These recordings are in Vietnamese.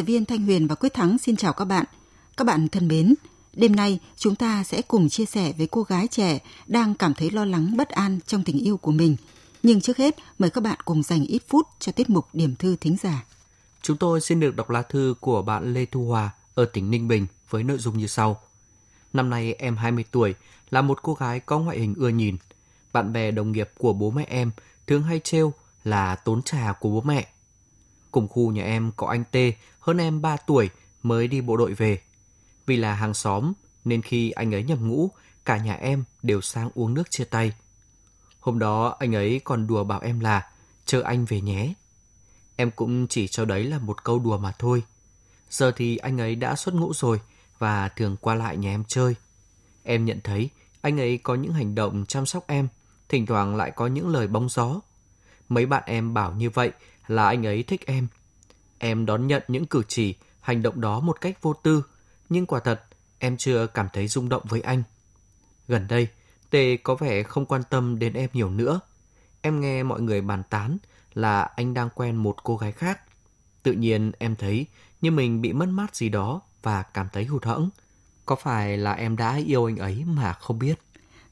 Tập viên Thanh Huyền và Quyết Thắng xin chào các bạn. Các bạn thân mến, đêm nay chúng ta sẽ cùng chia sẻ với cô gái trẻ đang cảm thấy lo lắng bất an trong tình yêu của mình. Nhưng trước hết, mời các bạn cùng dành ít phút cho tiết mục điểm thư thính giả. Chúng tôi xin được đọc lá thư của bạn Lê Thu Hòa ở tỉnh Ninh Bình với nội dung như sau. Năm nay em 20 tuổi, là một cô gái có ngoại hình ưa nhìn. Bạn bè đồng nghiệp của bố mẹ em thường hay trêu là tốn trà của bố mẹ. Cùng khu nhà em có anh T hơn em 3 tuổi mới đi bộ đội về. Vì là hàng xóm nên khi anh ấy nhập ngũ, cả nhà em đều sang uống nước chia tay. Hôm đó anh ấy còn đùa bảo em là chờ anh về nhé. Em cũng chỉ cho đấy là một câu đùa mà thôi. Giờ thì anh ấy đã xuất ngũ rồi và thường qua lại nhà em chơi. Em nhận thấy anh ấy có những hành động chăm sóc em, thỉnh thoảng lại có những lời bóng gió. Mấy bạn em bảo như vậy là anh ấy thích em. Em đón nhận những cử chỉ, hành động đó một cách vô tư, nhưng quả thật em chưa cảm thấy rung động với anh. Gần đây, Tê có vẻ không quan tâm đến em nhiều nữa. Em nghe mọi người bàn tán là anh đang quen một cô gái khác. Tự nhiên em thấy như mình bị mất mát gì đó và cảm thấy hụt hẫng. Có phải là em đã yêu anh ấy mà không biết?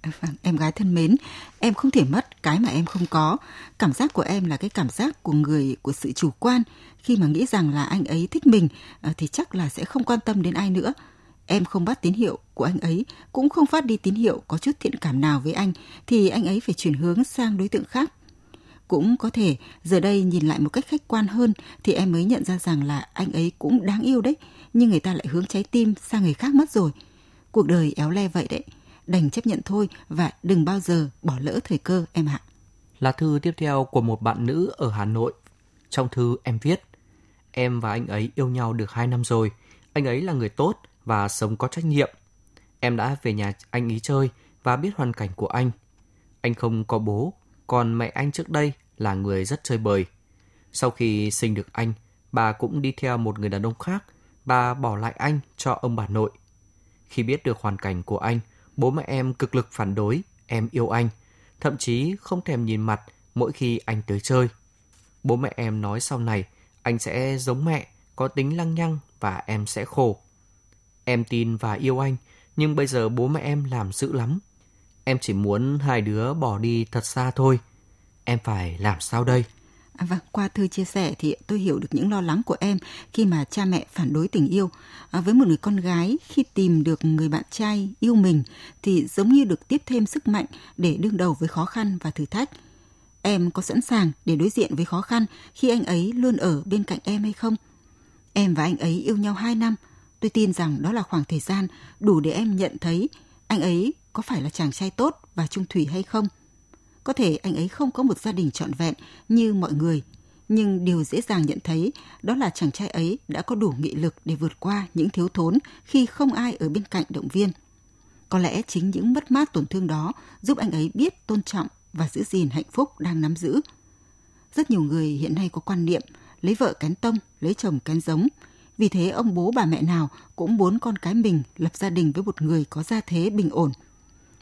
Vâng, em gái thân mến, em không thể mất cái mà em không có. Cảm giác của em là cái cảm giác của người của sự chủ quan. Khi mà nghĩ rằng là anh ấy thích mình ờ, thì chắc là sẽ không quan tâm đến ai nữa. Em không bắt tín hiệu của anh ấy, cũng không phát đi tín hiệu có chút thiện cảm nào với anh, thì anh ấy phải chuyển hướng sang đối tượng khác. Cũng có thể giờ đây nhìn lại một cách khách quan hơn thì em mới nhận ra rằng là anh ấy cũng đáng yêu đấy, nhưng người ta lại hướng trái tim sang người khác mất rồi. Cuộc đời éo le vậy đấy đành chấp nhận thôi và đừng bao giờ bỏ lỡ thời cơ em ạ. Là thư tiếp theo của một bạn nữ ở Hà Nội. Trong thư em viết, em và anh ấy yêu nhau được 2 năm rồi. Anh ấy là người tốt và sống có trách nhiệm. Em đã về nhà anh ý chơi và biết hoàn cảnh của anh. Anh không có bố, còn mẹ anh trước đây là người rất chơi bời. Sau khi sinh được anh, bà cũng đi theo một người đàn ông khác, bà bỏ lại anh cho ông bà nội. Khi biết được hoàn cảnh của anh, Bố mẹ em cực lực phản đối, em yêu anh, thậm chí không thèm nhìn mặt mỗi khi anh tới chơi. Bố mẹ em nói sau này anh sẽ giống mẹ, có tính lăng nhăng và em sẽ khổ. Em tin và yêu anh, nhưng bây giờ bố mẹ em làm dữ lắm. Em chỉ muốn hai đứa bỏ đi thật xa thôi. Em phải làm sao đây? À, vâng, qua thư chia sẻ thì tôi hiểu được những lo lắng của em khi mà cha mẹ phản đối tình yêu. À, với một người con gái khi tìm được người bạn trai yêu mình thì giống như được tiếp thêm sức mạnh để đương đầu với khó khăn và thử thách. Em có sẵn sàng để đối diện với khó khăn khi anh ấy luôn ở bên cạnh em hay không? Em và anh ấy yêu nhau 2 năm. Tôi tin rằng đó là khoảng thời gian đủ để em nhận thấy anh ấy có phải là chàng trai tốt và trung thủy hay không có thể anh ấy không có một gia đình trọn vẹn như mọi người, nhưng điều dễ dàng nhận thấy đó là chàng trai ấy đã có đủ nghị lực để vượt qua những thiếu thốn khi không ai ở bên cạnh động viên. Có lẽ chính những mất mát tổn thương đó giúp anh ấy biết tôn trọng và giữ gìn hạnh phúc đang nắm giữ. Rất nhiều người hiện nay có quan niệm lấy vợ kén tông, lấy chồng kén giống. Vì thế ông bố bà mẹ nào cũng muốn con cái mình lập gia đình với một người có gia thế bình ổn.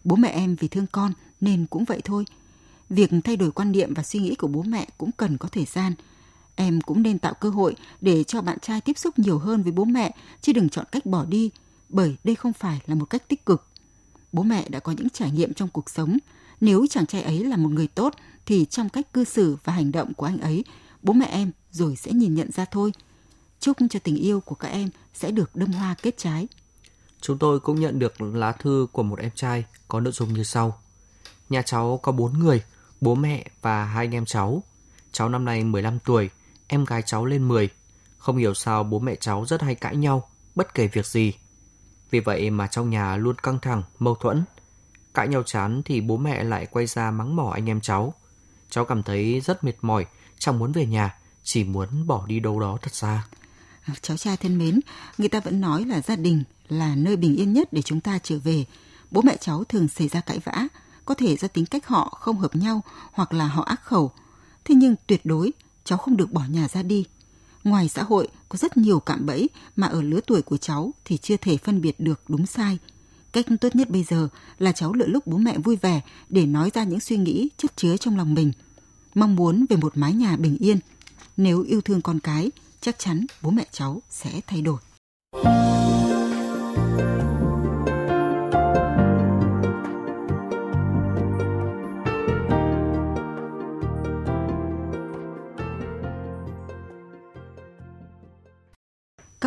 Bố mẹ em vì thương con nên cũng vậy thôi – việc thay đổi quan niệm và suy nghĩ của bố mẹ cũng cần có thời gian. Em cũng nên tạo cơ hội để cho bạn trai tiếp xúc nhiều hơn với bố mẹ, chứ đừng chọn cách bỏ đi, bởi đây không phải là một cách tích cực. Bố mẹ đã có những trải nghiệm trong cuộc sống. Nếu chàng trai ấy là một người tốt, thì trong cách cư xử và hành động của anh ấy, bố mẹ em rồi sẽ nhìn nhận ra thôi. Chúc cho tình yêu của các em sẽ được đâm hoa kết trái. Chúng tôi cũng nhận được lá thư của một em trai có nội dung như sau. Nhà cháu có bốn người, bố mẹ và hai anh em cháu. Cháu năm nay 15 tuổi, em gái cháu lên 10. Không hiểu sao bố mẹ cháu rất hay cãi nhau, bất kể việc gì. Vì vậy mà trong nhà luôn căng thẳng, mâu thuẫn. Cãi nhau chán thì bố mẹ lại quay ra mắng mỏ anh em cháu. Cháu cảm thấy rất mệt mỏi, chẳng muốn về nhà, chỉ muốn bỏ đi đâu đó thật xa. Cháu trai thân mến, người ta vẫn nói là gia đình là nơi bình yên nhất để chúng ta trở về. Bố mẹ cháu thường xảy ra cãi vã, có thể do tính cách họ không hợp nhau hoặc là họ ác khẩu. Thế nhưng tuyệt đối cháu không được bỏ nhà ra đi. Ngoài xã hội có rất nhiều cạm bẫy mà ở lứa tuổi của cháu thì chưa thể phân biệt được đúng sai. Cách tốt nhất bây giờ là cháu lựa lúc bố mẹ vui vẻ để nói ra những suy nghĩ chất chứa trong lòng mình. Mong muốn về một mái nhà bình yên. Nếu yêu thương con cái, chắc chắn bố mẹ cháu sẽ thay đổi.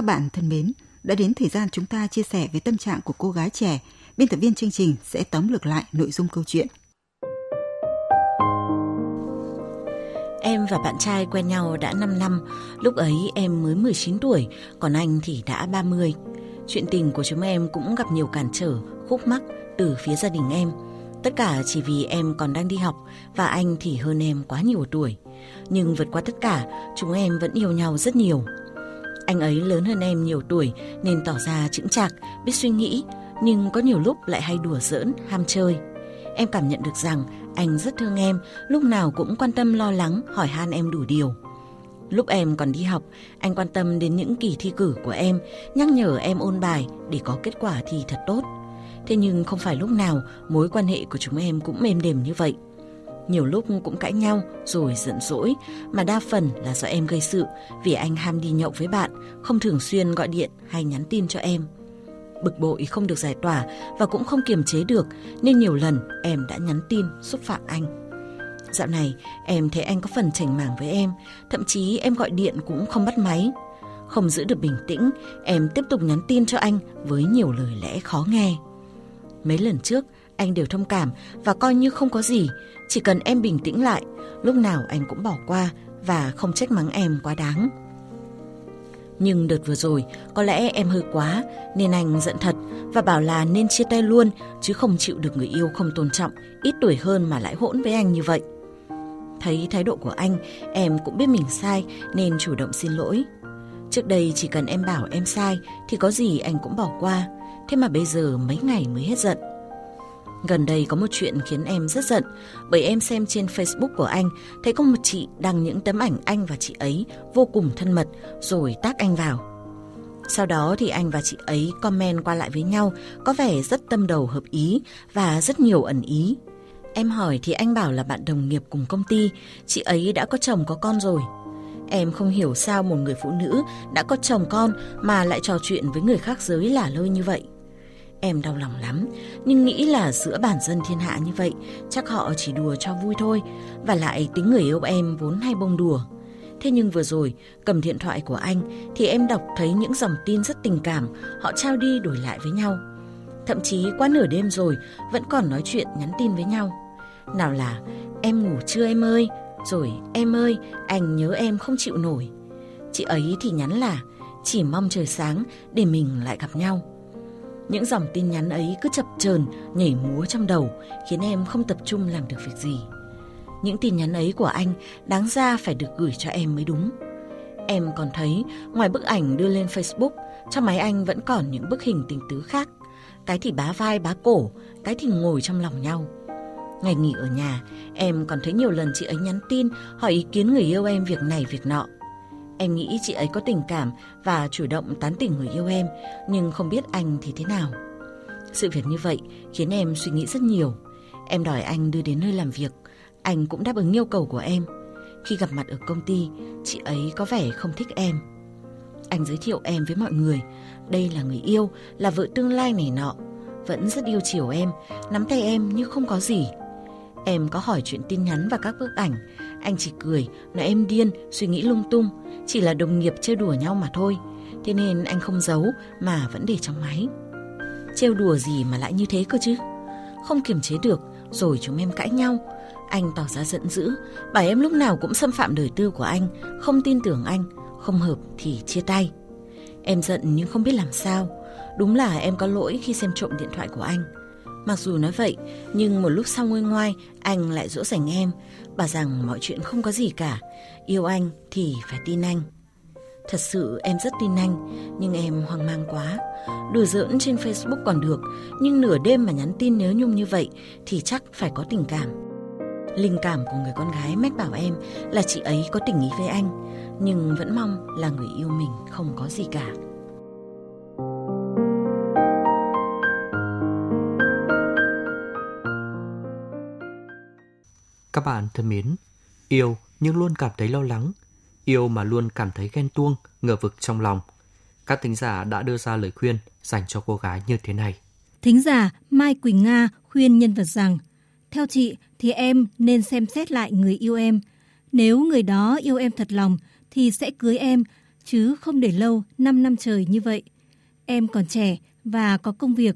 Bạn thân mến, đã đến thời gian chúng ta chia sẻ về tâm trạng của cô gái trẻ. Biên tập viên chương trình sẽ tóm lược lại nội dung câu chuyện. Em và bạn trai quen nhau đã 5 năm, lúc ấy em mới 19 tuổi, còn anh thì đã 30. Chuyện tình của chúng em cũng gặp nhiều cản trở, khúc mắc từ phía gia đình em. Tất cả chỉ vì em còn đang đi học và anh thì hơn em quá nhiều tuổi. Nhưng vượt qua tất cả, chúng em vẫn yêu nhau rất nhiều. Anh ấy lớn hơn em nhiều tuổi nên tỏ ra chững chạc, biết suy nghĩ, nhưng có nhiều lúc lại hay đùa giỡn, ham chơi. Em cảm nhận được rằng anh rất thương em, lúc nào cũng quan tâm lo lắng, hỏi han em đủ điều. Lúc em còn đi học, anh quan tâm đến những kỳ thi cử của em, nhắc nhở em ôn bài để có kết quả thi thật tốt. Thế nhưng không phải lúc nào mối quan hệ của chúng em cũng mềm đềm như vậy. Nhiều lúc cũng cãi nhau rồi giận dỗi, mà đa phần là do em gây sự vì anh ham đi nhậu với bạn, không thường xuyên gọi điện hay nhắn tin cho em. Bực bội không được giải tỏa và cũng không kiềm chế được nên nhiều lần em đã nhắn tin xúc phạm anh. Dạo này em thấy anh có phần chảnh mảng với em, thậm chí em gọi điện cũng không bắt máy. Không giữ được bình tĩnh, em tiếp tục nhắn tin cho anh với nhiều lời lẽ khó nghe. Mấy lần trước, anh đều thông cảm và coi như không có gì, chỉ cần em bình tĩnh lại, lúc nào anh cũng bỏ qua và không trách mắng em quá đáng. Nhưng đợt vừa rồi, có lẽ em hơi quá nên anh giận thật và bảo là nên chia tay luôn chứ không chịu được người yêu không tôn trọng, ít tuổi hơn mà lại hỗn với anh như vậy. Thấy thái độ của anh, em cũng biết mình sai nên chủ động xin lỗi. Trước đây chỉ cần em bảo em sai thì có gì anh cũng bỏ qua, thế mà bây giờ mấy ngày mới hết giận. Gần đây có một chuyện khiến em rất giận bởi em xem trên Facebook của anh thấy có một chị đăng những tấm ảnh anh và chị ấy vô cùng thân mật rồi tác anh vào. Sau đó thì anh và chị ấy comment qua lại với nhau có vẻ rất tâm đầu hợp ý và rất nhiều ẩn ý. Em hỏi thì anh bảo là bạn đồng nghiệp cùng công ty, chị ấy đã có chồng có con rồi. Em không hiểu sao một người phụ nữ đã có chồng con mà lại trò chuyện với người khác giới lả lơi như vậy. Em đau lòng lắm, nhưng nghĩ là giữa bản dân thiên hạ như vậy, chắc họ chỉ đùa cho vui thôi, và lại tính người yêu em vốn hay bông đùa. Thế nhưng vừa rồi, cầm điện thoại của anh thì em đọc thấy những dòng tin rất tình cảm, họ trao đi đổi lại với nhau. Thậm chí qua nửa đêm rồi vẫn còn nói chuyện nhắn tin với nhau. Nào là em ngủ chưa em ơi, rồi em ơi, anh nhớ em không chịu nổi. Chị ấy thì nhắn là chỉ mong trời sáng để mình lại gặp nhau. Những dòng tin nhắn ấy cứ chập chờn nhảy múa trong đầu, khiến em không tập trung làm được việc gì. Những tin nhắn ấy của anh đáng ra phải được gửi cho em mới đúng. Em còn thấy, ngoài bức ảnh đưa lên Facebook, trong máy anh vẫn còn những bức hình tình tứ khác. Cái thì bá vai bá cổ, cái thì ngồi trong lòng nhau. Ngày nghỉ ở nhà, em còn thấy nhiều lần chị ấy nhắn tin hỏi ý kiến người yêu em việc này việc nọ. Em nghĩ chị ấy có tình cảm và chủ động tán tỉnh người yêu em, nhưng không biết anh thì thế nào. Sự việc như vậy khiến em suy nghĩ rất nhiều. Em đòi anh đưa đến nơi làm việc, anh cũng đáp ứng yêu cầu của em. Khi gặp mặt ở công ty, chị ấy có vẻ không thích em. Anh giới thiệu em với mọi người, đây là người yêu, là vợ tương lai này nọ. Vẫn rất yêu chiều em, nắm tay em như không có gì. Em có hỏi chuyện tin nhắn và các bức ảnh, anh chỉ cười, nói em điên, suy nghĩ lung tung, chỉ là đồng nghiệp chơi đùa nhau mà thôi. Thế nên anh không giấu mà vẫn để trong máy. Trêu đùa gì mà lại như thế cơ chứ? Không kiềm chế được, rồi chúng em cãi nhau. Anh tỏ ra giận dữ, bảo em lúc nào cũng xâm phạm đời tư của anh, không tin tưởng anh, không hợp thì chia tay. Em giận nhưng không biết làm sao. Đúng là em có lỗi khi xem trộm điện thoại của anh. Mặc dù nói vậy, nhưng một lúc sau nguôi ngoai, anh lại dỗ dành em, bảo rằng mọi chuyện không có gì cả, yêu anh thì phải tin anh. Thật sự em rất tin anh, nhưng em hoang mang quá. Đùa giỡn trên Facebook còn được, nhưng nửa đêm mà nhắn tin nếu nhung như vậy thì chắc phải có tình cảm. Linh cảm của người con gái mách bảo em là chị ấy có tình ý với anh, nhưng vẫn mong là người yêu mình không có gì cả. Các bạn thân mến, yêu nhưng luôn cảm thấy lo lắng, yêu mà luôn cảm thấy ghen tuông, ngờ vực trong lòng. Các thính giả đã đưa ra lời khuyên dành cho cô gái như thế này. Thính giả Mai Quỳnh Nga khuyên nhân vật rằng, theo chị thì em nên xem xét lại người yêu em. Nếu người đó yêu em thật lòng thì sẽ cưới em, chứ không để lâu 5 năm trời như vậy. Em còn trẻ và có công việc.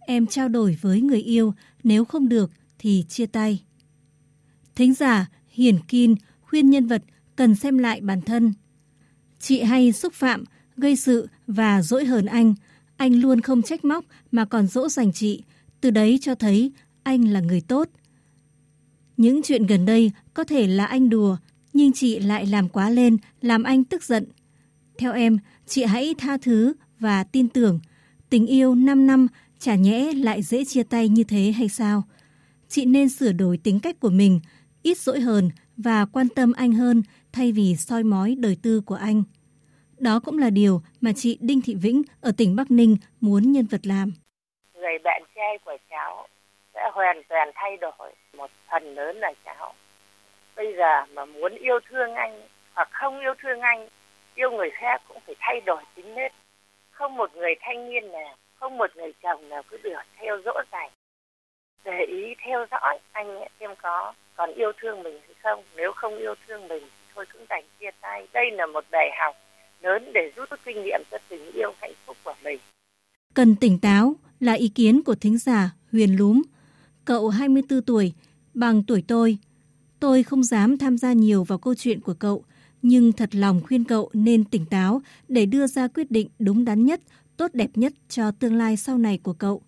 Em trao đổi với người yêu, nếu không được thì chia tay. Thính giả Hiển Kin khuyên nhân vật cần xem lại bản thân. Chị hay xúc phạm, gây sự và dỗi hờn anh. Anh luôn không trách móc mà còn dỗ dành chị. Từ đấy cho thấy anh là người tốt. Những chuyện gần đây có thể là anh đùa, nhưng chị lại làm quá lên, làm anh tức giận. Theo em, chị hãy tha thứ và tin tưởng. Tình yêu 5 năm chả nhẽ lại dễ chia tay như thế hay sao? Chị nên sửa đổi tính cách của mình, ít dỗi hờn và quan tâm anh hơn thay vì soi mói đời tư của anh. Đó cũng là điều mà chị Đinh Thị Vĩnh ở tỉnh Bắc Ninh muốn nhân vật làm. Người bạn trai của cháu sẽ hoàn toàn thay đổi một phần lớn là cháu. Bây giờ mà muốn yêu thương anh hoặc không yêu thương anh, yêu người khác cũng phải thay đổi tính nết. Không một người thanh niên nào, không một người chồng nào cứ được theo dỗ dành. Để ý theo dõi anh em có còn yêu thương mình hay không. Nếu không yêu thương mình thì thôi cũng đành chia tay. Đây là một bài học lớn để rút kinh nghiệm cho tình yêu hạnh phúc của mình. Cần tỉnh táo là ý kiến của thính giả Huyền Lúm. Cậu 24 tuổi bằng tuổi tôi. Tôi không dám tham gia nhiều vào câu chuyện của cậu nhưng thật lòng khuyên cậu nên tỉnh táo để đưa ra quyết định đúng đắn nhất, tốt đẹp nhất cho tương lai sau này của cậu.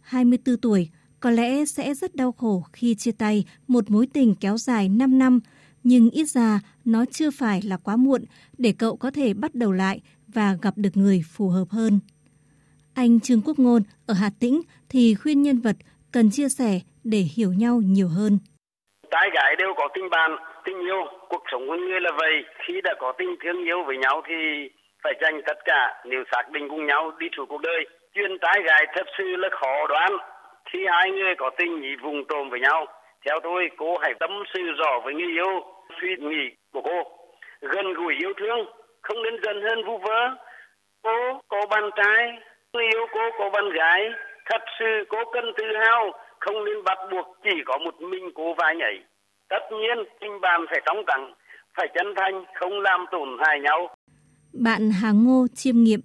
24 tuổi, có lẽ sẽ rất đau khổ khi chia tay một mối tình kéo dài 5 năm, nhưng ít ra nó chưa phải là quá muộn để cậu có thể bắt đầu lại và gặp được người phù hợp hơn. Anh Trương Quốc Ngôn ở Hà Tĩnh thì khuyên nhân vật cần chia sẻ để hiểu nhau nhiều hơn. Trai gái đều có tình bạn, tình yêu, cuộc sống của người là vậy. Khi đã có tình thương yêu với nhau thì phải dành tất cả nếu xác định cùng nhau đi through cuộc đời. Chuyện trai gái thật sự là khó đoán khi hai người có tình ý vùng trộm với nhau? Theo tôi cô hãy tâm sự rõ với người yêu suy nghĩ của cô. Gần gũi yêu thương không nên dần hơn vu vơ. Cô có bạn trai người yêu cô có bạn gái. Thật sự cô cần tự hào không nên bắt buộc chỉ có một mình cô vai nhảy. Tất nhiên tình bạn phải trong cẳng, phải chân thành không làm tổn hại nhau. Bạn Hà Ngô chiêm nghiệm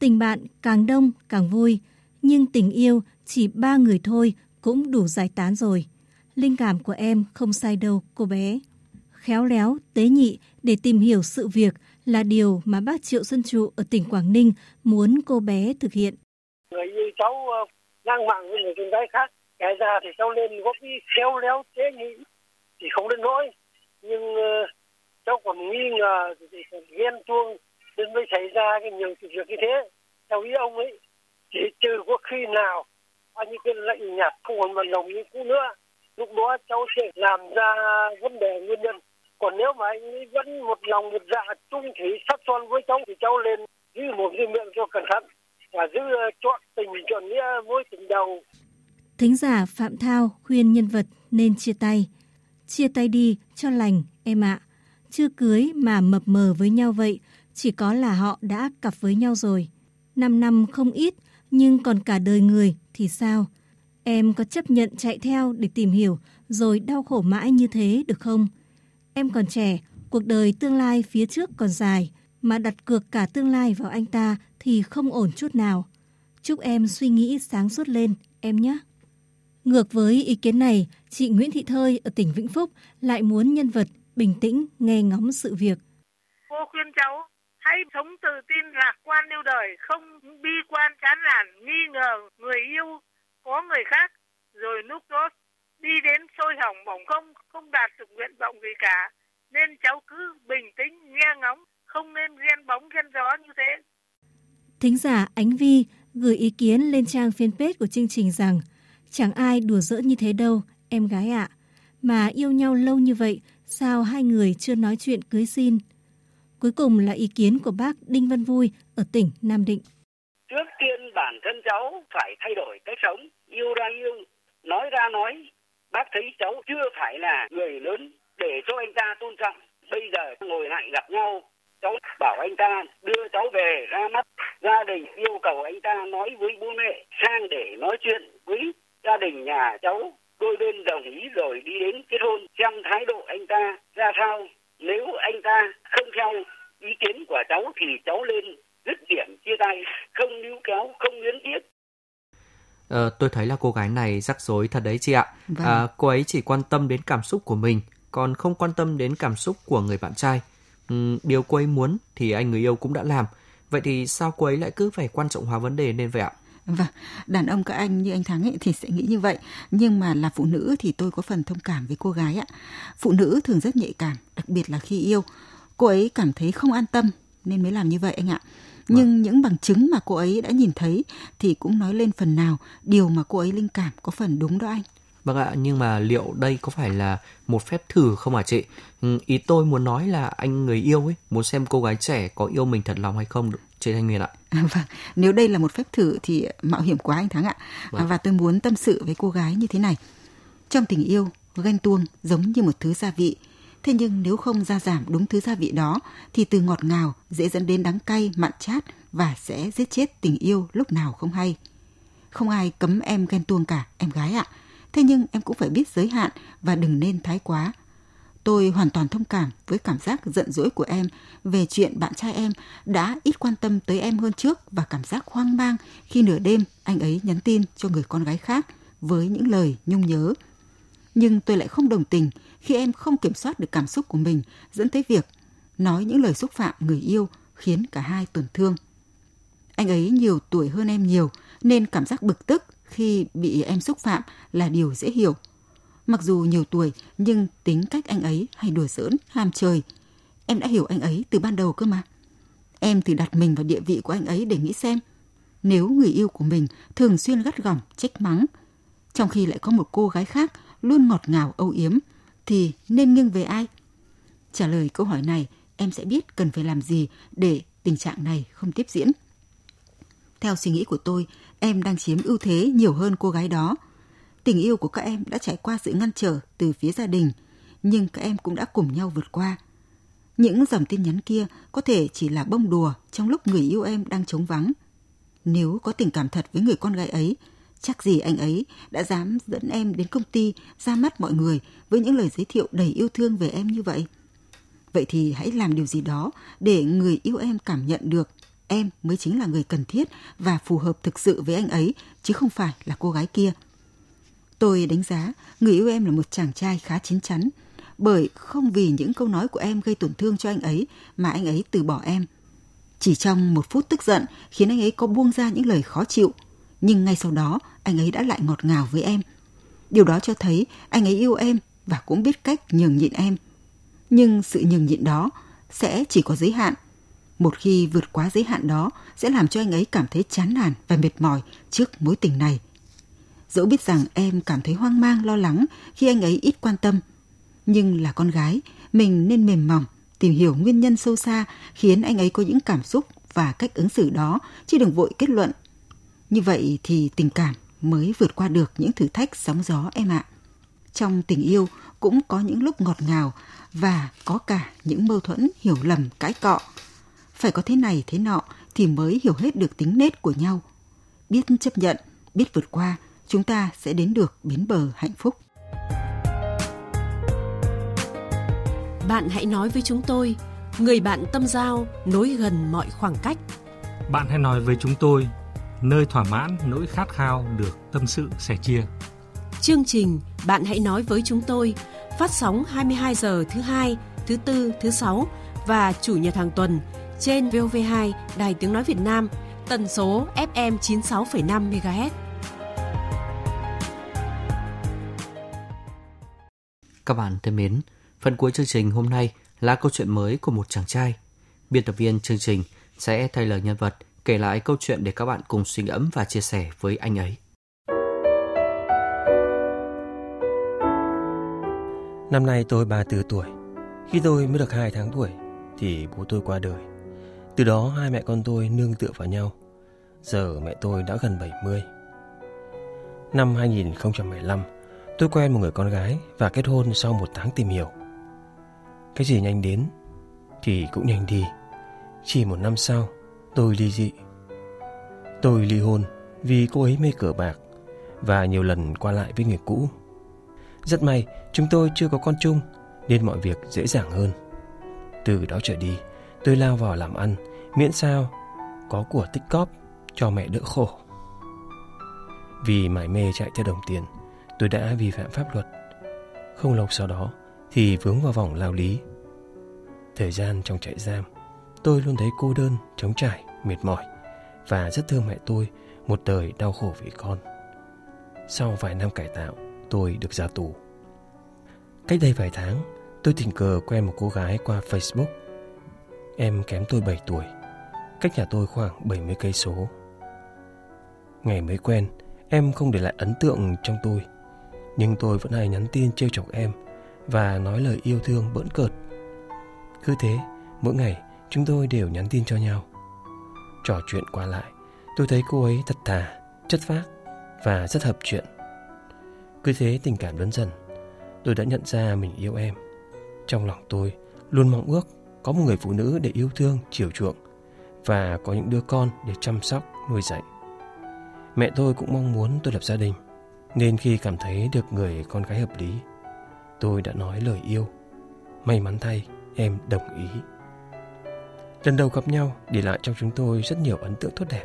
tình bạn càng đông càng vui nhưng tình yêu chỉ ba người thôi cũng đủ giải tán rồi. Linh cảm của em không sai đâu, cô bé. Khéo léo, tế nhị để tìm hiểu sự việc là điều mà bác Triệu Xuân Trụ ở tỉnh Quảng Ninh muốn cô bé thực hiện. Người như cháu ngang mạng với người con gái khác, kể ra thì cháu lên góp ý khéo léo tế nhị thì không đến nỗi. Nhưng uh, cháu còn nghi ngờ, thì còn ghen tuông nên mới xảy ra cái nhiều sự việc như thế. Theo ý ông ấy, chỉ trừ có khi nào anh ấy cái lệnh nhạt không còn vận động như cũ nữa. Lúc đó cháu sẽ làm ra vấn đề nguyên nhân. Còn nếu mà anh ấy vẫn một lòng một dạ trung thủy sắt son với cháu thì cháu lên giữ một cái miệng cho cẩn thận và giữ ờ, chọn tình chọn nghĩa với tình đầu. Thính giả phạm thao khuyên nhân vật nên chia tay. Chia tay đi cho lành, em ạ. Chưa cưới mà mập mờ với nhau vậy, chỉ có là họ đã cặp với nhau rồi. Năm năm không ít, nhưng còn cả đời người thì sao? Em có chấp nhận chạy theo để tìm hiểu rồi đau khổ mãi như thế được không? Em còn trẻ, cuộc đời tương lai phía trước còn dài, mà đặt cược cả tương lai vào anh ta thì không ổn chút nào. Chúc em suy nghĩ sáng suốt lên, em nhé. Ngược với ý kiến này, chị Nguyễn Thị Thơi ở tỉnh Vĩnh Phúc lại muốn nhân vật bình tĩnh nghe ngóng sự việc. Cô khuyên cháu hãy sống tự tin lạc quan yêu đời không bi quan chán nản nghi ngờ người yêu có người khác rồi lúc đó đi đến sôi hỏng bỏng không không đạt được nguyện vọng gì cả nên cháu cứ bình tĩnh nghe ngóng không nên ghen bóng ghen gió như thế Thính giả Ánh Vi gửi ý kiến lên trang fanpage của chương trình rằng chẳng ai đùa giỡn như thế đâu, em gái ạ. Mà yêu nhau lâu như vậy, sao hai người chưa nói chuyện cưới xin? Cuối cùng là ý kiến của bác Đinh Văn Vui ở tỉnh Nam Định. Trước tiên bản thân cháu phải thay đổi cách sống, yêu ra yêu, nói ra nói. Bác thấy cháu chưa phải là người lớn để cho anh ta tôn trọng. Bây giờ ngồi lại gặp nhau, cháu bảo anh ta đưa cháu về ra mắt gia đình yêu cầu anh ta nói với bố mẹ sang để nói chuyện với gia đình nhà cháu đôi bên đồng ý rồi đi đến kết hôn xem thái độ anh ta ra sao nếu anh ta không theo ý kiến của cháu thì cháu lên dứt điểm chia tay không níu kéo không luyến tiếc Ờ, tôi thấy là cô gái này rắc rối thật đấy chị ạ. Vâng. À, cô ấy chỉ quan tâm đến cảm xúc của mình, còn không quan tâm đến cảm xúc của người bạn trai. Ừm, điều cô ấy muốn thì anh người yêu cũng đã làm. Vậy thì sao cô ấy lại cứ phải quan trọng hóa vấn đề nên vậy ạ? Vâng, đàn ông các anh như anh Thắng ấy thì sẽ nghĩ như vậy. Nhưng mà là phụ nữ thì tôi có phần thông cảm với cô gái ạ. Phụ nữ thường rất nhạy cảm, đặc biệt là khi yêu. Cô ấy cảm thấy không an tâm nên mới làm như vậy anh ạ. Nhưng những bằng chứng mà cô ấy đã nhìn thấy thì cũng nói lên phần nào điều mà cô ấy linh cảm có phần đúng đó anh. Vâng ạ, nhưng mà liệu đây có phải là một phép thử không hả chị? Ừ, ý tôi muốn nói là anh người yêu ấy muốn xem cô gái trẻ có yêu mình thật lòng hay không chị Thanh Nguyên ạ. À, vâng, nếu đây là một phép thử thì mạo hiểm quá anh Thắng ạ. Vâng. À, và tôi muốn tâm sự với cô gái như thế này. Trong tình yêu, ghen tuông giống như một thứ gia vị. Thế nhưng nếu không gia giảm đúng thứ gia vị đó thì từ ngọt ngào dễ dẫn đến đắng cay, mặn chát và sẽ giết chết tình yêu lúc nào không hay. Không ai cấm em ghen tuông cả, em gái ạ. Thế nhưng em cũng phải biết giới hạn và đừng nên thái quá. Tôi hoàn toàn thông cảm với cảm giác giận dỗi của em về chuyện bạn trai em đã ít quan tâm tới em hơn trước và cảm giác hoang mang khi nửa đêm anh ấy nhắn tin cho người con gái khác với những lời nhung nhớ. Nhưng tôi lại không đồng tình khi em không kiểm soát được cảm xúc của mình dẫn tới việc nói những lời xúc phạm người yêu khiến cả hai tổn thương. Anh ấy nhiều tuổi hơn em nhiều nên cảm giác bực tức khi bị em xúc phạm là điều dễ hiểu. Mặc dù nhiều tuổi nhưng tính cách anh ấy hay đùa giỡn, ham chơi. Em đã hiểu anh ấy từ ban đầu cơ mà. Em thử đặt mình vào địa vị của anh ấy để nghĩ xem. Nếu người yêu của mình thường xuyên gắt gỏng, trách mắng, trong khi lại có một cô gái khác luôn ngọt ngào âu yếm, thì nên nghiêng về ai? Trả lời câu hỏi này, em sẽ biết cần phải làm gì để tình trạng này không tiếp diễn. Theo suy nghĩ của tôi, em đang chiếm ưu thế nhiều hơn cô gái đó. Tình yêu của các em đã trải qua sự ngăn trở từ phía gia đình, nhưng các em cũng đã cùng nhau vượt qua. Những dòng tin nhắn kia có thể chỉ là bông đùa trong lúc người yêu em đang trống vắng. Nếu có tình cảm thật với người con gái ấy, chắc gì anh ấy đã dám dẫn em đến công ty ra mắt mọi người với những lời giới thiệu đầy yêu thương về em như vậy. Vậy thì hãy làm điều gì đó để người yêu em cảm nhận được em mới chính là người cần thiết và phù hợp thực sự với anh ấy, chứ không phải là cô gái kia. Tôi đánh giá người yêu em là một chàng trai khá chín chắn, bởi không vì những câu nói của em gây tổn thương cho anh ấy mà anh ấy từ bỏ em. Chỉ trong một phút tức giận khiến anh ấy có buông ra những lời khó chịu, nhưng ngay sau đó anh ấy đã lại ngọt ngào với em. Điều đó cho thấy anh ấy yêu em và cũng biết cách nhường nhịn em. Nhưng sự nhường nhịn đó sẽ chỉ có giới hạn. Một khi vượt quá giới hạn đó sẽ làm cho anh ấy cảm thấy chán nản và mệt mỏi trước mối tình này. Dẫu biết rằng em cảm thấy hoang mang lo lắng khi anh ấy ít quan tâm, nhưng là con gái, mình nên mềm mỏng, tìm hiểu nguyên nhân sâu xa khiến anh ấy có những cảm xúc và cách ứng xử đó, chứ đừng vội kết luận. Như vậy thì tình cảm mới vượt qua được những thử thách sóng gió em ạ. Trong tình yêu cũng có những lúc ngọt ngào và có cả những mâu thuẫn hiểu lầm cãi cọ. Phải có thế này thế nọ thì mới hiểu hết được tính nết của nhau. Biết chấp nhận, biết vượt qua, chúng ta sẽ đến được bến bờ hạnh phúc. Bạn hãy nói với chúng tôi, người bạn tâm giao nối gần mọi khoảng cách. Bạn hãy nói với chúng tôi, nơi thỏa mãn nỗi khát khao được tâm sự sẻ chia. Chương trình Bạn hãy nói với chúng tôi phát sóng 22 giờ thứ hai, thứ tư, thứ sáu và chủ nhật hàng tuần trên VOV2 Đài Tiếng nói Việt Nam, tần số FM 96,5 MHz. Các bạn thân mến, phần cuối chương trình hôm nay là câu chuyện mới của một chàng trai. Biên tập viên chương trình sẽ thay lời nhân vật kể lại câu chuyện để các bạn cùng suy ngẫm và chia sẻ với anh ấy. Năm nay tôi 34 tuổi. Khi tôi mới được 2 tháng tuổi thì bố tôi qua đời. Từ đó hai mẹ con tôi nương tựa vào nhau. Giờ mẹ tôi đã gần 70. Năm 2015, tôi quen một người con gái và kết hôn sau một tháng tìm hiểu. Cái gì nhanh đến thì cũng nhanh đi. Chỉ một năm sau, tôi ly dị. Tôi ly hôn vì cô ấy mê cờ bạc và nhiều lần qua lại với người cũ. Rất may, chúng tôi chưa có con chung nên mọi việc dễ dàng hơn. Từ đó trở đi, tôi lao vào làm ăn, miễn sao có của tích cóp cho mẹ đỡ khổ. Vì mải mê chạy theo đồng tiền, tôi đã vi phạm pháp luật. Không lâu sau đó thì vướng vào vòng lao lý. Thời gian trong trại giam, tôi luôn thấy cô đơn, trống trải, mệt mỏi và rất thương mẹ tôi một đời đau khổ vì con. Sau vài năm cải tạo, tôi được ra tù. Cách đây vài tháng, tôi tình cờ quen một cô gái qua Facebook. Em kém tôi 7 tuổi, cách nhà tôi khoảng 70 cây số. Ngày mới quen, em không để lại ấn tượng trong tôi, nhưng tôi vẫn hay nhắn tin trêu chọc em và nói lời yêu thương bỡn cợt. Cứ thế, mỗi ngày chúng tôi đều nhắn tin cho nhau. Trò chuyện qua lại, tôi thấy cô ấy thật thà, chất phác và rất hợp chuyện. Cứ thế tình cảm lớn dần, tôi đã nhận ra mình yêu em. Trong lòng tôi luôn mong ước có một người phụ nữ để yêu thương, chiều chuộng và có những đứa con để chăm sóc, nuôi dạy. Mẹ tôi cũng mong muốn tôi lập gia đình, nên khi cảm thấy được người con gái hợp lý, tôi đã nói lời yêu. May mắn thay, em đồng ý. Lần đầu gặp nhau để lại trong chúng tôi rất nhiều ấn tượng tốt đẹp.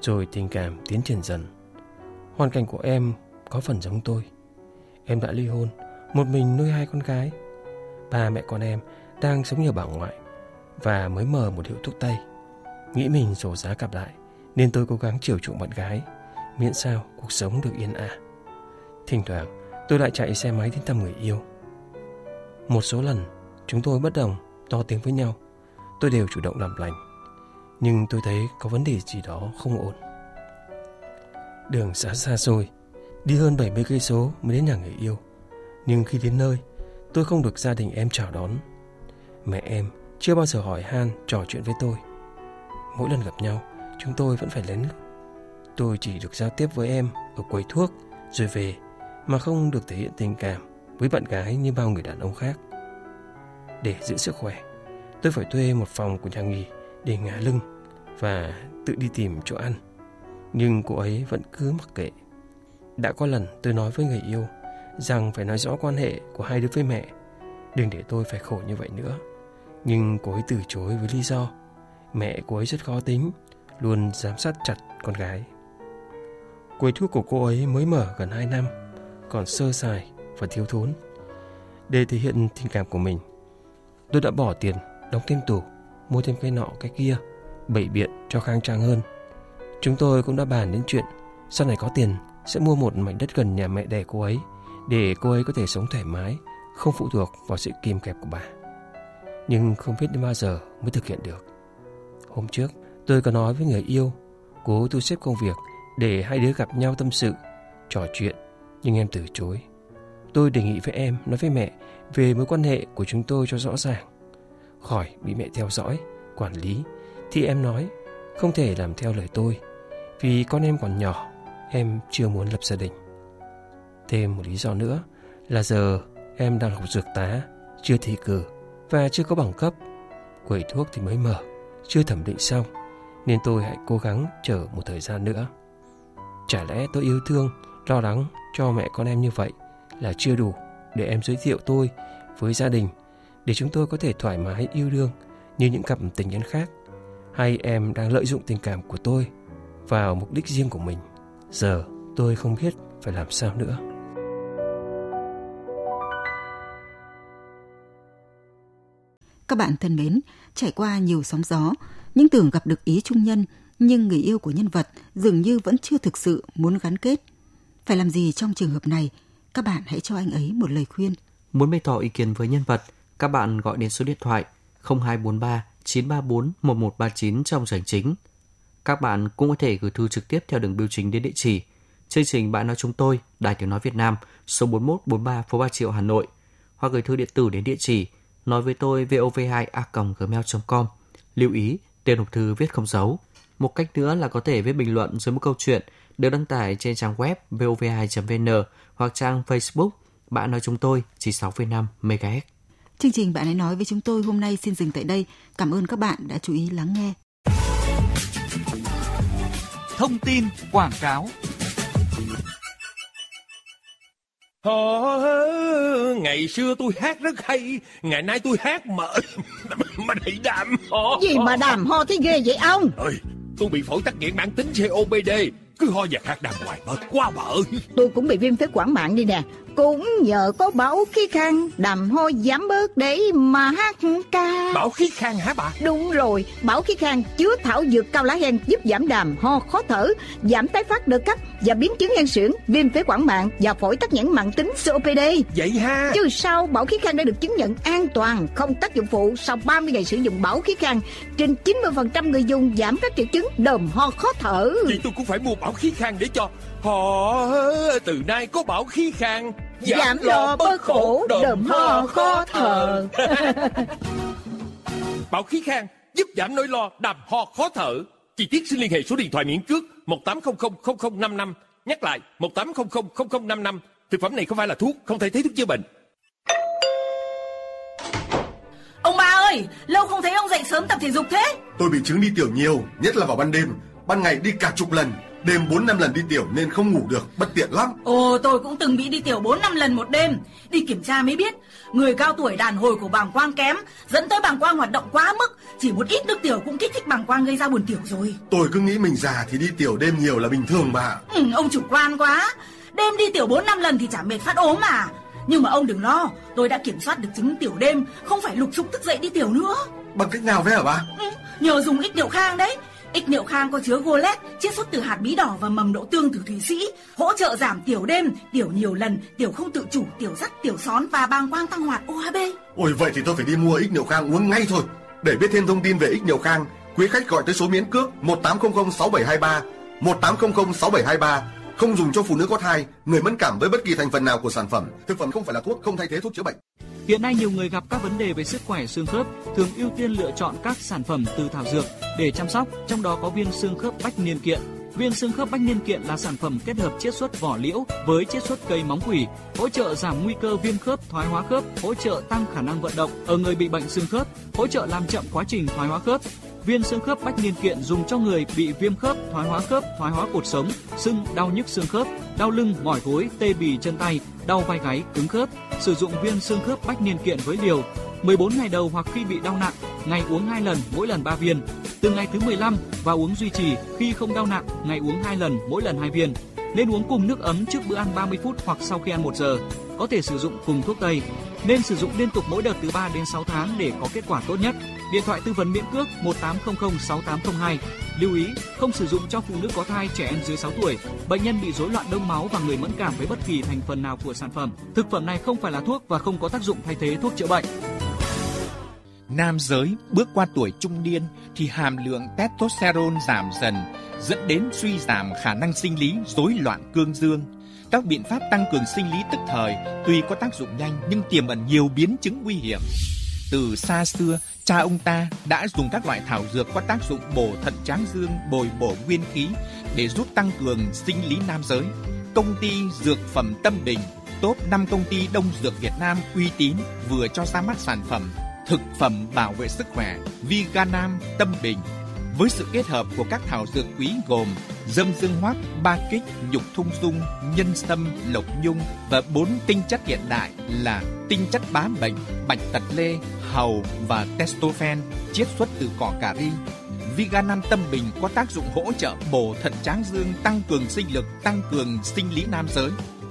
Rồi tình cảm tiến triển dần. Hoàn cảnh của em có phần giống tôi. Em đã ly hôn, một mình nuôi hai con gái. Ba mẹ con em đang sống nhờ bà ngoại và mới mở một hiệu thuốc tây. Nghĩ mình sổ giá cặp lại nên tôi cố gắng chiều chuộng bạn gái, miễn sao cuộc sống được yên ả. Thỉnh thoảng tôi lại chạy xe máy đến thăm người yêu. Một số lần chúng tôi bất đồng, to tiếng với nhau. Tôi đều chủ động làm lành. Nhưng tôi thấy có vấn đề gì đó không ổn. Đường xa xa xôi, đi hơn 70 cây số mới đến nhà người yêu. Nhưng khi đến nơi, tôi không được gia đình em chào đón. Mẹ em chưa bao giờ hỏi han trò chuyện với tôi. Mỗi lần gặp nhau, chúng tôi vẫn phải lén lút. Tôi chỉ được giao tiếp với em ở quầy thuốc rồi về mà không được thể hiện tình cảm với bạn gái như bao người đàn ông khác. Để giữ sức khỏe, tôi phải thuê một phòng của nhà nghỉ để ngả lưng và tự đi tìm chỗ ăn. Nhưng cô ấy vẫn cứ mặc kệ. Đã có lần tôi nói với người yêu rằng phải nói rõ quan hệ của hai đứa với mẹ, đừng để tôi phải khổ như vậy nữa. Nhưng cô ấy từ chối với lý do mẹ cô ấy rất khó tính, luôn giám sát chặt con gái. Quầy thuốc của cô ấy mới mở gần 2 năm, còn sơ sài và thiếu thốn. Để thể hiện tình cảm của mình, tôi đã bỏ tiền đóng thêm tủ, mua thêm cái nọ cái kia, bảy biện cho khang trang hơn. Chúng tôi cũng đã bàn đến chuyện sau này có tiền sẽ mua một mảnh đất gần nhà mẹ đẻ cô ấy để cô ấy có thể sống thoải mái, không phụ thuộc vào sự kìm kẹp của bà. Nhưng không biết đến bao giờ mới thực hiện được. Hôm trước, tôi có nói với người yêu, cố thu xếp công việc để hai đứa gặp nhau tâm sự, trò chuyện, nhưng em từ chối. Tôi đề nghị với em nói với mẹ về mối quan hệ của chúng tôi cho rõ ràng. Khỏi bị mẹ theo dõi, quản lý, thì em nói không thể làm theo lời tôi, vì con em còn nhỏ, em chưa muốn lập gia đình. Thêm một lý do nữa là giờ em đang học dược tá, chưa thi cử và chưa có bằng cấp. Quầy thuốc thì mới mở, chưa thẩm định xong, nên tôi hãy cố gắng chờ một thời gian nữa. Chả lẽ tôi yêu thương, lo lắng cho mẹ con em như vậy là chưa đủ để em giới thiệu tôi với gia đình để chúng tôi có thể thoải mái yêu đương như những cặp tình nhân khác hay em đang lợi dụng tình cảm của tôi vào mục đích riêng của mình giờ tôi không biết phải làm sao nữa Các bạn thân mến, trải qua nhiều sóng gió, những tưởng gặp được ý trung nhân, nhưng người yêu của nhân vật dường như vẫn chưa thực sự muốn gắn kết. Phải làm gì trong trường hợp này? Các bạn hãy cho anh ấy một lời khuyên. Muốn bày tỏ ý kiến với nhân vật, các bạn gọi đến số điện thoại 0243 934 1139 trong giải chính. Các bạn cũng có thể gửi thư trực tiếp theo đường bưu chính đến địa chỉ chương trình Bạn nói chúng tôi, Đài Tiếng nói Việt Nam, số 4143 phố Ba Triệu Hà Nội hoặc gửi thư điện tử đến địa chỉ nói với tôi vov2a.gmail.com. Lưu ý, tên hộp thư viết không dấu. Một cách nữa là có thể viết bình luận dưới một câu chuyện được đăng tải trên trang web vov2.vn hoặc trang Facebook Bạn nói chúng tôi 96,5 MHz. Chương trình Bạn ấy nói với chúng tôi hôm nay xin dừng tại đây. Cảm ơn các bạn đã chú ý lắng nghe. Thông tin quảng cáo Ờ, ngày xưa tôi hát rất hay, ngày nay tôi hát mà mà bị đàm ho. Gì mà đàm ho thế ghê vậy ông? Ơi, tôi bị phổi tắc nghẽn mãn tính COPD, cứ ho và khát đàm hoài bớt quá bở. Tôi cũng bị viêm phế quản mạng đi nè, cũng nhờ có bảo khí khang đàm ho giảm bớt để mà hát ca. Bảo khí khang hả bà? Đúng rồi, bảo khí khang chứa thảo dược cao lá hen giúp giảm đàm ho khó thở, giảm tái phát đợt cấp và biến chứng hen suyễn, viêm phế quản mạng và phổi tắc nghẽn mạng tính COPD. Vậy ha? Chứ sao bảo khí khang đã được chứng nhận an toàn, không tác dụng phụ sau 30 ngày sử dụng bảo khí khang. Trên 90% người dùng giảm các triệu chứng đờm ho khó thở. Vậy tôi cũng phải mua bảo khí khang để cho họ từ nay có bảo khí khang giảm, giảm lo bớt khổ đờm ho khó thở bảo khí khang giúp giảm nỗi lo đàm ho khó thở. Chi tiết xin liên hệ số điện thoại miễn cước một tám không không không không năm năm. Nhắc lại một tám không không không không năm năm. Thực phẩm này không phải là thuốc không thể thấy thuốc chữa bệnh. Ông ba ơi lâu không thấy ông dậy sớm tập thể dục thế. Tôi bị chứng đi tiểu nhiều nhất là vào ban đêm. Ban ngày đi cả chục lần Đêm 4 năm lần đi tiểu nên không ngủ được, bất tiện lắm. Ồ, tôi cũng từng bị đi tiểu 4 năm lần một đêm. Đi kiểm tra mới biết, người cao tuổi đàn hồi của bàng quang kém, dẫn tới bàng quang hoạt động quá mức, chỉ một ít nước tiểu cũng kích thích bàng quang gây ra buồn tiểu rồi. Tôi cứ nghĩ mình già thì đi tiểu đêm nhiều là bình thường mà. Ừ, ông chủ quan quá. Đêm đi tiểu 4 năm lần thì chả mệt phát ốm mà. Nhưng mà ông đừng lo, tôi đã kiểm soát được chứng tiểu đêm, không phải lục xúc thức dậy đi tiểu nữa. Bằng cách nào thế hả bà? Ừ, nhờ dùng ít niệu khang đấy. Ích niệu khang có chứa golet, chiết xuất từ hạt bí đỏ và mầm đậu tương từ Thụy Sĩ, hỗ trợ giảm tiểu đêm, tiểu nhiều lần, tiểu không tự chủ, tiểu dắt, tiểu són và bàng quang tăng hoạt OHB. Ôi vậy thì tôi phải đi mua ích niệu khang uống ngay thôi. Để biết thêm thông tin về ích niệu khang, quý khách gọi tới số miễn cước 1800 6723, 1800 6723 không dùng cho phụ nữ có thai, người mẫn cảm với bất kỳ thành phần nào của sản phẩm. Thực phẩm không phải là thuốc, không thay thế thuốc chữa bệnh. Hiện nay nhiều người gặp các vấn đề về sức khỏe xương khớp, thường ưu tiên lựa chọn các sản phẩm từ thảo dược để chăm sóc, trong đó có viên xương khớp bách niên kiện. Viên xương khớp bách niên kiện là sản phẩm kết hợp chiết xuất vỏ liễu với chiết xuất cây móng quỷ, hỗ trợ giảm nguy cơ viêm khớp, thoái hóa khớp, hỗ trợ tăng khả năng vận động ở người bị bệnh xương khớp, hỗ trợ làm chậm quá trình thoái hóa khớp. Viên xương khớp bách niên kiện dùng cho người bị viêm khớp, thoái hóa khớp, thoái hóa cột sống, sưng, đau nhức xương khớp, đau lưng, mỏi gối, tê bì chân tay, đau vai gáy, cứng khớp. Sử dụng viên xương khớp bách niên kiện với liều 14 ngày đầu hoặc khi bị đau nặng, ngày uống 2 lần, mỗi lần 3 viên. Từ ngày thứ 15 và uống duy trì khi không đau nặng, ngày uống 2 lần, mỗi lần 2 viên. Nên uống cùng nước ấm trước bữa ăn 30 phút hoặc sau khi ăn 1 giờ. Có thể sử dụng cùng thuốc tây. Nên sử dụng liên tục mỗi đợt từ 3 đến 6 tháng để có kết quả tốt nhất. Điện thoại tư vấn miễn cước 1800 6802. Lưu ý, không sử dụng cho phụ nữ có thai, trẻ em dưới 6 tuổi, bệnh nhân bị rối loạn đông máu và người mẫn cảm với bất kỳ thành phần nào của sản phẩm. Thực phẩm này không phải là thuốc và không có tác dụng thay thế thuốc chữa bệnh. Nam giới bước qua tuổi trung niên thì hàm lượng testosterone giảm dần, dẫn đến suy giảm khả năng sinh lý, rối loạn cương dương. Các biện pháp tăng cường sinh lý tức thời tuy có tác dụng nhanh nhưng tiềm ẩn nhiều biến chứng nguy hiểm. Từ xa xưa, cha ông ta đã dùng các loại thảo dược có tác dụng bổ thận tráng dương, bồi bổ nguyên khí để giúp tăng cường sinh lý nam giới. Công ty Dược phẩm Tâm Bình, top 5 công ty đông dược Việt Nam uy tín vừa cho ra mắt sản phẩm thực phẩm bảo vệ sức khỏe Viganam Tâm Bình với sự kết hợp của các thảo dược quý gồm dâm dương hoác, ba kích, nhục thung dung, nhân sâm, lộc nhung và bốn tinh chất hiện đại là tinh chất bá bệnh, bạch tật lê, hầu và testofen chiết xuất từ cỏ cà ri. Viganam Tâm Bình có tác dụng hỗ trợ bổ thận tráng dương, tăng cường sinh lực, tăng cường sinh lý nam giới,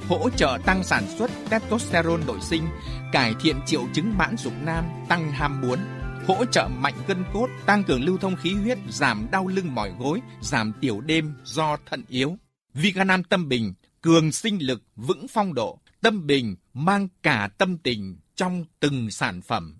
hỗ trợ tăng sản xuất testosterone nội sinh, cải thiện triệu chứng mãn dục nam, tăng ham muốn, hỗ trợ mạnh gân cốt, tăng cường lưu thông khí huyết, giảm đau lưng mỏi gối, giảm tiểu đêm do thận yếu. Viganam Tâm Bình cường sinh lực, vững phong độ, Tâm Bình mang cả tâm tình trong từng sản phẩm.